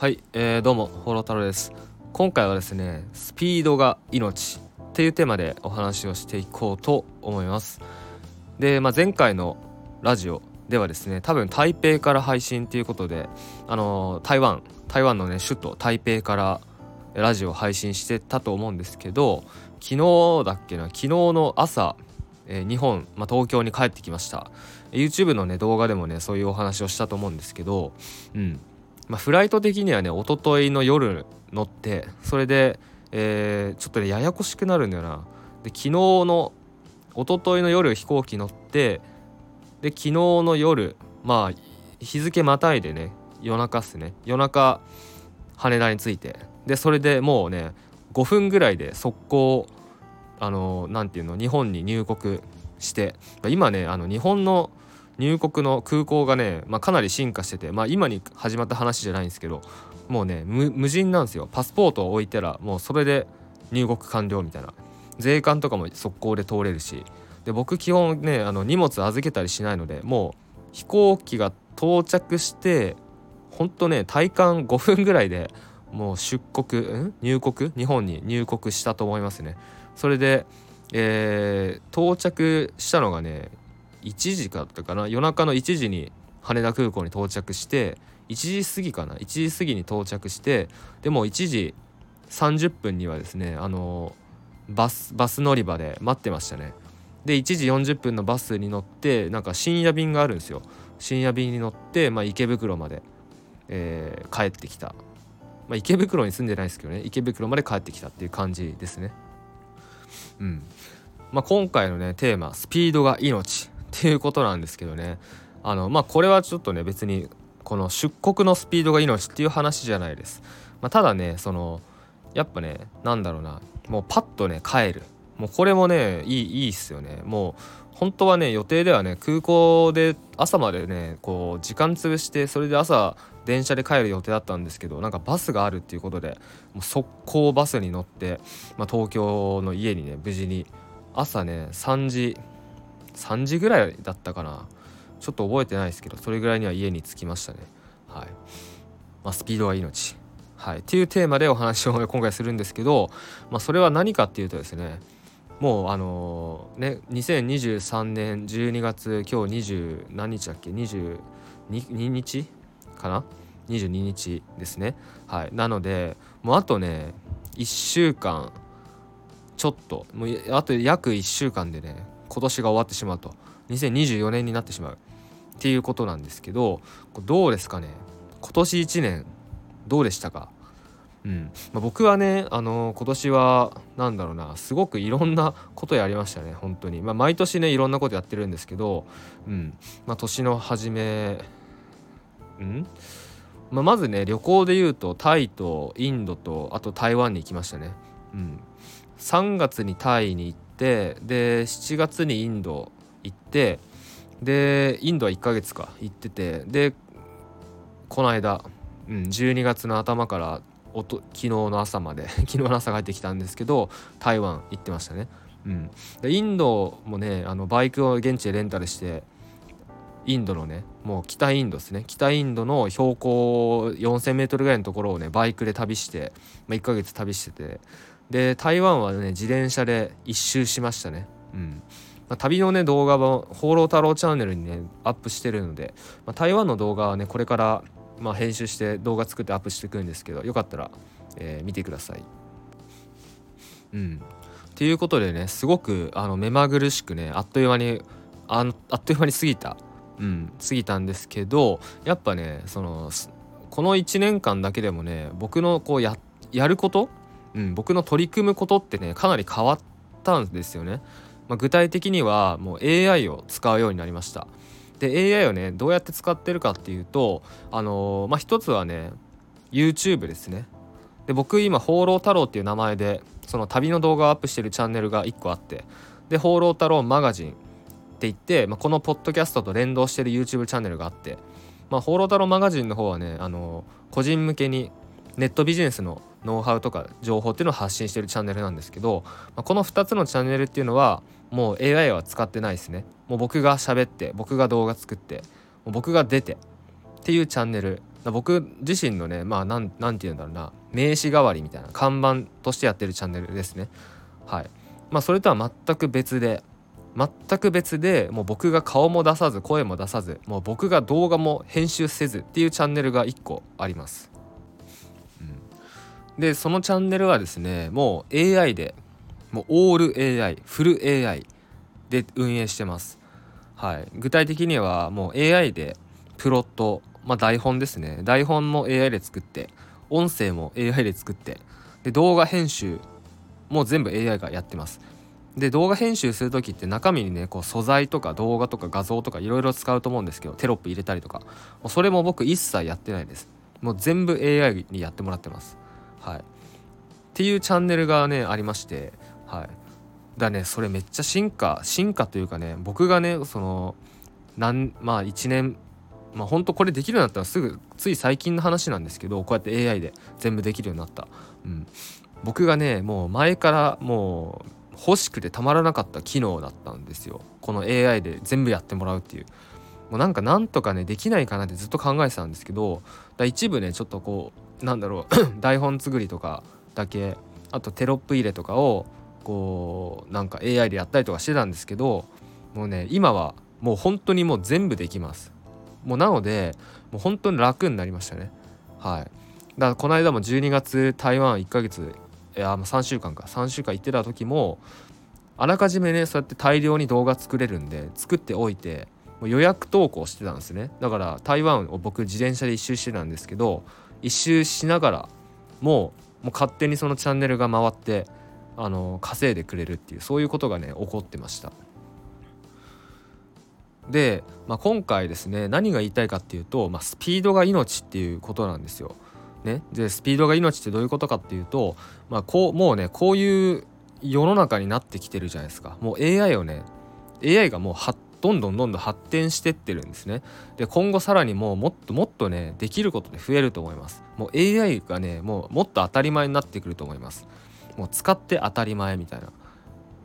はい、えー、どうもホロ太郎です。今回はですねスピードが命っていうテーマでお話をしていこうと思います。で、まあ、前回のラジオではですね多分台北から配信っていうことであの台湾台湾のね首都台北からラジオ配信してたと思うんですけど昨日だっけな昨日の朝、えー、日本、まあ、東京に帰ってきました。YouTube のね動画でもねそういうお話をしたと思うんですけどうん。まあ、フライト的にはね一昨日の夜乗ってそれで、えー、ちょっとねややこしくなるんだよな。で昨日の一昨日の夜飛行機乗ってで昨日の夜まあ日付またいでね夜中っすね。夜中羽田に着いて。でそれでもうね5分ぐらいで速攻あの何て言うの日本に入国して。今ねあの日本の入国の空港がね、まあ、かなり進化してて、まあ、今に始まった話じゃないんですけどもうね無人なんですよ。パスポートを置いたらもうそれで入国完了みたいな。税関とかも速攻で通れるし。で僕基本ねあの荷物預けたりしないのでもう飛行機が到着してほんとね体感5分ぐらいでもう出国ん？入国？日本に入国したと思いますね。それで、えー、到着したのがね1時かったかな？夜中の1時に羽田空港に到着して1時過ぎかな？1時過ぎに到着してでも1時30分にはですねあのバスバス乗り場で待ってましたね。で1時40分のバスに乗ってなんか深夜便があるんですよ。深夜便に乗って、まあ、池袋まで、えー、帰ってきた、まあ、池袋に住んでないですけどね。池袋まで帰ってきたっていう感じですね。うん。まあ、今回のねテーマ「スピードが命」っていうことなんですけどね。あのまあこれはちょっとね別にこの出国のスピードが命っていう話じゃないです、まあ、ただねそのやっぱねなんだろうなもうパッとね帰る。もうこれもねいいいいっすよね。もう本当はね予定ではね空港で朝までねこう時間潰してそれで朝電車で帰る予定だったんですけどなんかバスがあるっていうことでもう速攻バスに乗って、まあ、東京の家にね無事に朝ね3時3時ぐらいだったかな。ちょっと覚えてないですけどそれぐらいには家に着きましたね。はい。まあ、スピードは命。はい。っていうテーマでお話を今回するんですけど、まあ、それは何かっていうとですねもうあのー、ね2023年12月今日20何日だっけ？22日かな？22日ですね。はい。なのでもうあとね1週間ちょっと。もうあと約1週間でね今年が終わってしまうと。2024年になってしまう。っていうことなんですけどどうですかね。今年1年どうでしたか？うん。まあ、僕はね、あのー、今年は何だろうなすごくいろんなことやりましたね本当に。まあ毎年ねいろんなことやってるんですけど、うん。まあ、年の初めうん？まあ、まずね旅行で言うとタイとインドとあと台湾に行きましたね。うん。3月にタイに行てで7月にインド行ってでインドは1ヶ月か行っててでこの間、うん、12月の頭からおと昨日の朝まで 昨日の朝帰ってきたんですけど台湾行ってましたね。うん、でインドもねあのバイクを現地でレンタルしてインドのねもう北インドですね北インドの標高 4,000m ぐらいのところをねバイクで旅して、まあ、1ヶ月旅しててで台湾はね自転車で一周しましたね。うん。まあ、旅のね動画は「放浪太郎チャンネル」にねアップしてるので、まあ、台湾の動画はねこれからまあ編集して動画作ってアップしていくんですけどよかったら、えー、見てください。うん。っていうことでねすごくあの目まぐるしくねあっという間にああっという間に過ぎた。うん。過ぎたんですけどやっぱねそのこの1年間だけでもね僕のこうややることうん、僕の取り組むことってねかなり変わったんですよね。まあ、具体的にはもう AI を使うようになりました。で AI をねどうやって使ってるかっていうとあのー、まあ一つはね YouTube ですね。で僕今「放浪太郎」っていう名前でその旅の動画をアップしてるチャンネルが1個あってで「放浪太郎マガジン」って言って、まあ、このポッドキャストと連動してる YouTube チャンネルがあって「まあ、放浪太郎マガジン」の方はねあの、個人向けにネットビジネスのノウハウとか情報っていうのを発信してるチャンネルなんですけど、まあ、この2つのチャンネルっていうのはもう AI は使ってないですね。もう僕が喋って僕が動画作ってもう僕が出てっていうチャンネル。僕自身のねまあなんなんて言うんだろうな名刺代わりみたいな看板としてやってるチャンネルですね。はい。まあそれとは全く別で全く別でもう僕が顔も出さず声も出さずもう僕が動画も編集せずっていうチャンネルが1個あります、でそのチャンネルはですねもう AI でもうオール AI フル AI で運営してます。はい。具体的にはもう AI でプロットまあ台本ですね。台本も AI で作って音声も AI で作ってで動画編集も全部 AI がやってます。で動画編集する時って中身にねこう素材とか動画とか画像とかいろいろ使うと思うんですけどテロップ入れたりとか。それも僕一切やってないです。もう全部 AI にやってもらってます。はい。っていうチャンネルがねありましてはい。だねそれめっちゃ進化進化というかね僕がねそのなんまあ1年まあ本当これできるようになったらすぐつい最近の話なんですけどこうやって AI で全部できるようになった、うん、僕がねもう前からもう欲しくてたまらなかった機能だったんですよ。この AI で全部やってもらうっていう。もうなんかなんとかねできないかなってずっと考えてたんですけどだ一部ねちょっとこうなんだろう 台本作りとかだけあとテロップ入れとかをこうなんか AI でやったりとかしてたんですけどもうね今はもう本当にもう全部できます。もうなのでもう本当に楽になりましたね。はい。だからこの間も12月台湾1ヶ月いや3週間か。3週間行ってた時もあらかじめねそうやって大量に動画作れるんで作っておいてもう予約投稿してたんですね。だから台湾を僕自転車で一周してたんですけど一周しながらもうもう勝手にそのチャンネルが回ってあの稼いでくれるっていうそういうことがね起こってました。で、まあ、今回ですね何が言いたいかっていうと、まあ、スピードが命っていうことなんですよ。ね、でスピードが命ってどういうことかっていうと、まあ、こうもうねこういう世の中になってきてるじゃないですか。もう AI をね AI がもうどんどんどんどん発展してってるんですね。で今後さらにもうもっともっとねできることで増えると思います。もう AI がねもうもっと当たり前になってくると思います。もう使って当たり前みたいな。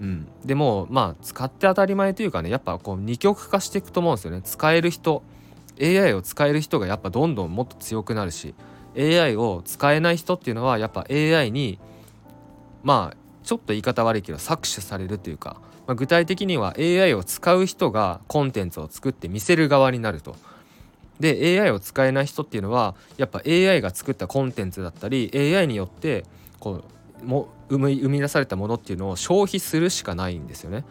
うん、でもまあ使って当たり前というかねやっぱこう二極化していくと思うんですよね。使える人 AI を使える人がやっぱどんどんもっと強くなるし AI を使えない人っていうのはやっぱ AI にまあちょっと言い方悪いけど搾取されるというか、まあ、具体的には AI を使う人がコンテンツを作って見せる側になると。で AI を使えない人っていうのはやっぱ AI が作ったコンテンツだったり AI によってこうも生み生み出されたものっていうのを消費するしかないんですよね。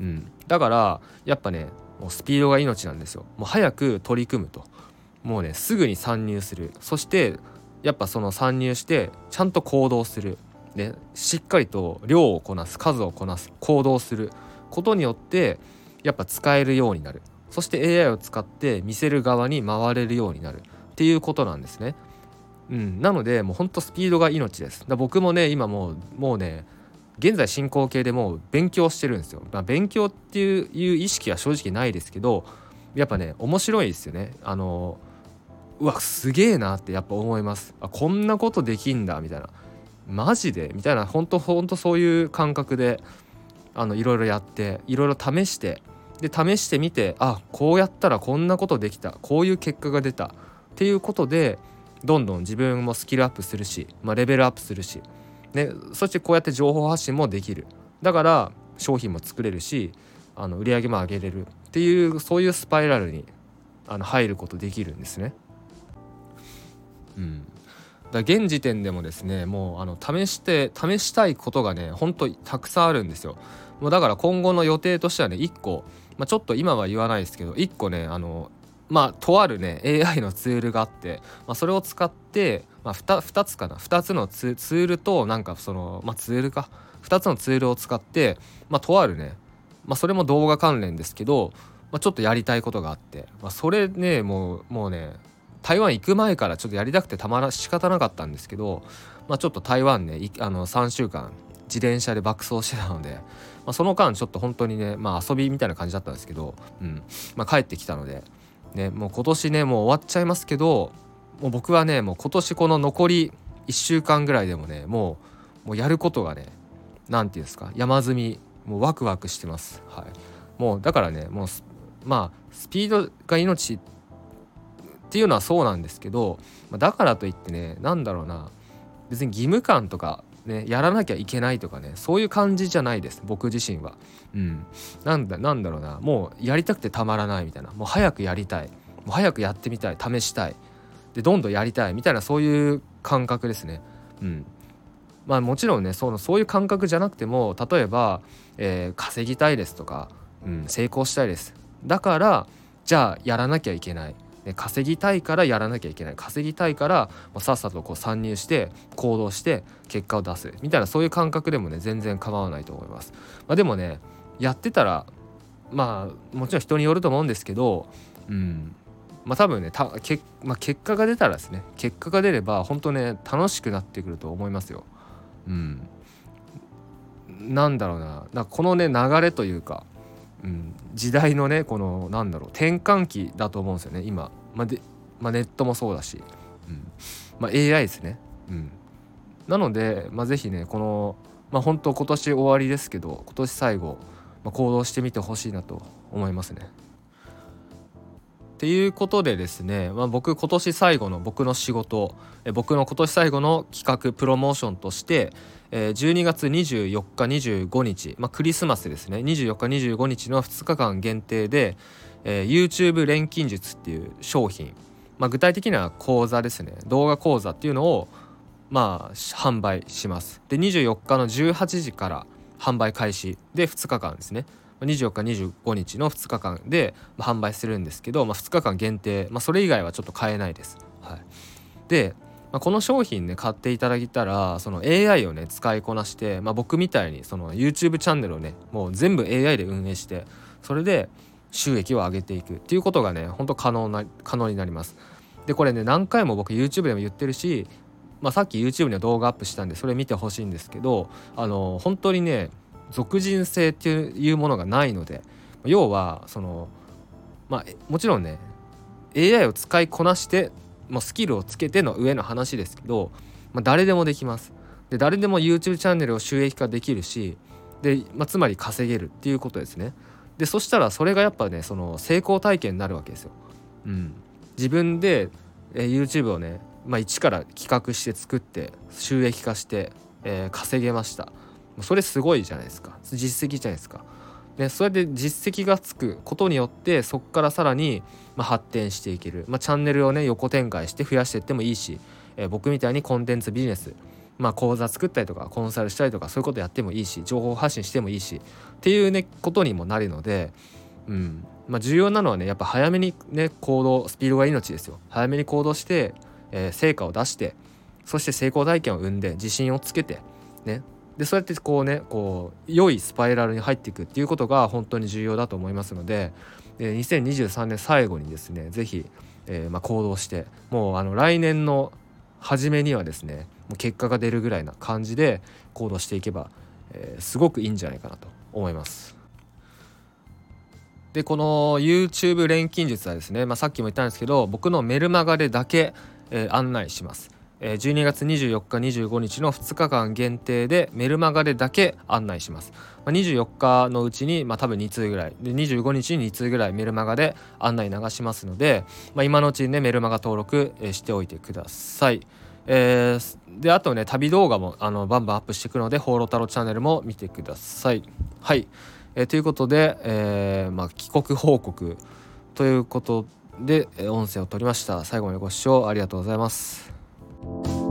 うん、だからやっぱねもうスピードが命なんですよ。もう早く取り組むと。もうねすぐに参入するそしてやっぱその参入してちゃんと行動するでしっかりと量をこなす数をこなす行動することによってやっぱ使えるようになるそして AI を使って見せる側に回れるようになるっていうことなんですね。うん、なのでもうほんとスピードが命です。だ僕もね今もうもうね現在進行形でもう勉強してるんですよ。まあ、勉強っていう意識は正直ないですけどやっぱね面白いですよね。あのうわすげえなってやっぱ思いますあこんなことできんだみたいなマジで？みたいなほんとほんとそういう感覚であのいろいろやっていろいろ試してで試してみてあこうやったらこんなことできたこういう結果が出たっていうことでどんどん自分もスキルアップするし、まあ、レベルアップするし、ね、そしてこうやって情報発信もできる。だから商品も作れるしあの売り上げも上げれる。っていうそういうスパイラルにあの入ることできるんですね。うん、だ現時点でもですねもうあの試して試したいことがねほんとたくさんあるんですよ。もうだから今後の予定としてはね1個、まあ、ちょっと今は言わないですけど1個ねあのまあとあるね AI のツールがあって、まあ、それを使って、まあ2、2, つかな2つのツールとなんかそのまあツールか2つのツールを使って、まあ、とあるね、まあ、それも動画関連ですけど、まあ、ちょっとやりたいことがあって、まあ、それねもうもうね台湾行く前からちょっとやりたくてたまら仕方なかったんですけど、まあ、ちょっと台湾ねあの3週間自転車で爆走してたので、まあ、その間ちょっと本当にね、まあ、遊びみたいな感じだったんですけど、うんまあ、帰ってきたので、ね、もう今年ねもう終わっちゃいますけどもう僕はねもう今年この残り1週間ぐらいでもねもうもうやることがね何て言うんですか山積みもうワクワクしてます。はい、もうだからねもうまあスピードが命っていうのはそうなんですけど、ま、だからといってね何だろうな別に義務感とかねやらなきゃいけないとかねそういう感じじゃないです僕自身は。うん、なんだなんだろうな。もうやりたくてたまらないみたいな。もう早くやりたい。もう早くやってみたい。試したい。でどんどんやりたい。みたいなそういう感覚ですね。うん。まあ、もちろんねそのそういう感覚じゃなくても例えば、えー、稼ぎたいですとか、うん、成功したいです。だからじゃあやらなきゃいけない。稼ぎたいからやらなきゃいけない。稼ぎたいからさっさとこう参入して行動して結果を出す。みたいなそういう感覚でもね全然構わないと思います。まあ、でもねやってたらまあもちろん人によると思うんですけど、うん。まあ、多分ねたけ、まあ、結果が出たらですね結果が出れば本当ね楽しくなってくると思いますよ。うん、なんだろうな。なこのね流れというかうん、時代のねこのなんだろう転換期だと思うんですよね今、まあでまあ、ネットもそうだし、うん。まあ、AI ですね、うん、なので、まあ、是非ねこのまあ本当今年終わりですけど今年最後、まあ、行動してみてほしいなと思いますね。っていうことでですね、まあ、僕今年最後の僕の仕事僕の今年最後の企画プロモーションとして、えー、12月24日25日、まあ、クリスマスですね。24日25日の2日間限定で、えー、YouTube 錬金術っていう商品、まあ、具体的には講座ですね。動画講座っていうのをまあ販売します。で24日の18時から販売開始で2日間ですね。24日25日の2日間で販売するんですけど、まあ、2日間限定、まあ、それ以外はちょっと買えないです。はい、で、まあ、この商品ね買っていただいたらその AI をね使いこなして、まあ、僕みたいにその YouTube チャンネルをねもう全部 AI で運営してそれで収益を上げていくっていうことがね本当可能な可能になります。でこれね何回も僕 YouTube でも言ってるし、まあ、さっき YouTube に動画アップしたんでそれ見てほしいんですけどあの本当にね属人性っていうものがないので要はそのまあもちろんね AI を使いこなしてもうスキルをつけての上の話ですけど、まあ、誰でもできます。で誰でも YouTube チャンネルを収益化できるしで、まあ、つまり稼げるっていうことですね。でそしたらそれがやっぱねその成功体験になるわけですよ。うん、自分で、えー、YouTube をね、まあ、一から企画して作って収益化して、えー、稼げました。それすごいじゃないですか。実績じゃないですか。ね、それで実績がつくことによってそこからさらに、まあ、発展していける、まあ、チャンネルをね横展開して増やしていってもいいし、えー、僕みたいにコンテンツビジネス、まあ、講座作ったりとかコンサルしたりとかそういうことやってもいいし情報発信してもいいしっていうねことにもなるので、うん。まあ、重要なのはねやっぱ早めにね行動スピードが命ですよ。早めに行動して、えー、成果を出してそして成功体験を生んで自信をつけてねでそうやってこうねこう良いスパイラルに入っていくっていうことが本当に重要だと思いますので、えー、2023年最後にですね是非、えー、まあ、行動してもうあの来年の初めにはですねもう結果が出るぐらいな感じで行動していけば、えー、すごくいいんじゃないかなと思います。でこの YouTube 錬金術はですね、まあ、さっきも言ったんですけど僕のメルマガでだけ、え案内します。12月24日25日の2日間限定でメルマガでだけ案内します、24日のうちに、まあ、多分2通ぐらいで25日に2通ぐらいメルマガで案内流しますので、まあ、今のうちにねメルマガ登録しておいてくださいえー、であとね旅動画もあのバンバンアップしていくので「放浪太郎チャンネル」も見てください。はい、えー、ということで、えーまあ、帰国報告ということで音声を取りました。最後までご視聴ありがとうございます。you